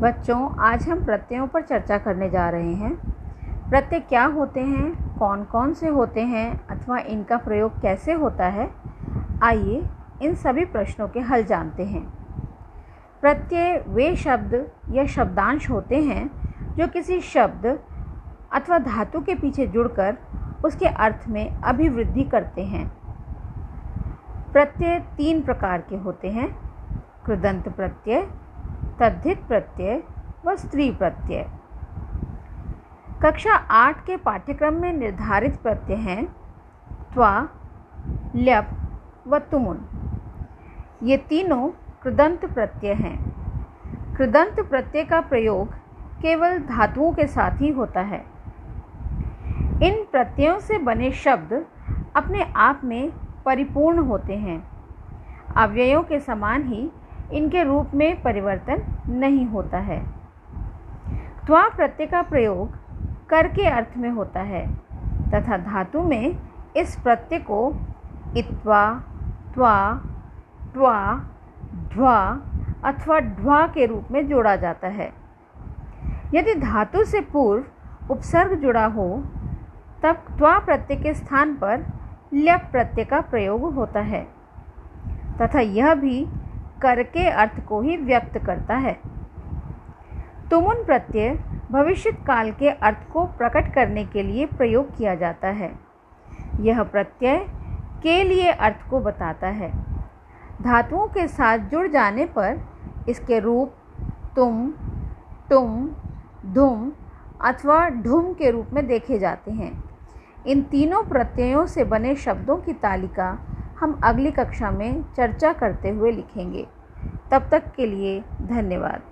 बच्चों, आज हम प्रत्ययों पर चर्चा करने जा रहे हैं। प्रत्यय क्या होते हैं कौन कौन से होते हैं, अथवा इनका प्रयोग कैसे होता है? आइए इन सभी प्रश्नों के हल जानते हैं। प्रत्यय वे शब्द या शब्दांश होते हैं, जो किसी शब्द अथवा धातु के पीछे जुड़कर उसके अर्थ में अभिवृद्धि करते हैं। प्रत्यय तीन प्रकार के होते हैं, कृदंत प्रत्यय तद्धित प्रत्यय व स्त्री प्रत्यय। कक्षा आठ के पाठ्यक्रम में निर्धारित प्रत्यय हैं, त्वा, ल्यप व तुमुन। ये तीनों कृदंत प्रत्यय हैं। कृदंत प्रत्यय का प्रयोग केवल धातुओं के साथ ही होता है। इन प्रत्ययों से बने शब्द अपने आप में परिपूर्ण होते हैं। अव्ययों के समान ही इनके रूप में परिवर्तन नहीं होता है। त्वा प्रत्यय का प्रयोग कर के अर्थ में होता है, तथा धातु में इस प्रत्यय को इत्वा, त्वा ट्वा ध्वा अथवा ढ्वा के रूप में जोड़ा जाता है। यदि धातु से पूर्व उपसर्ग जुड़ा हो, तब त्वा प्रत्यय के स्थान पर ल्यप प्रत्यय का प्रयोग होता है, तथा यह भी कर के अर्थ को ही व्यक्त करता है। तुमुन प्रत्यय भविष्य काल के अर्थ को प्रकट करने के लिए प्रयोग किया जाता है। यह प्रत्यय के लिए अर्थ को बताता है। धातुओं के साथ जुड़ जाने पर इसके रूप तुम तुम धुम अथवा ढुम के रूप में देखे जाते हैं। इन तीनों प्रत्ययों से बने शब्दों की तालिका हम अगली कक्षा में चर्चा करते हुए लिखेंगे। तब तक के लिए धन्यवाद।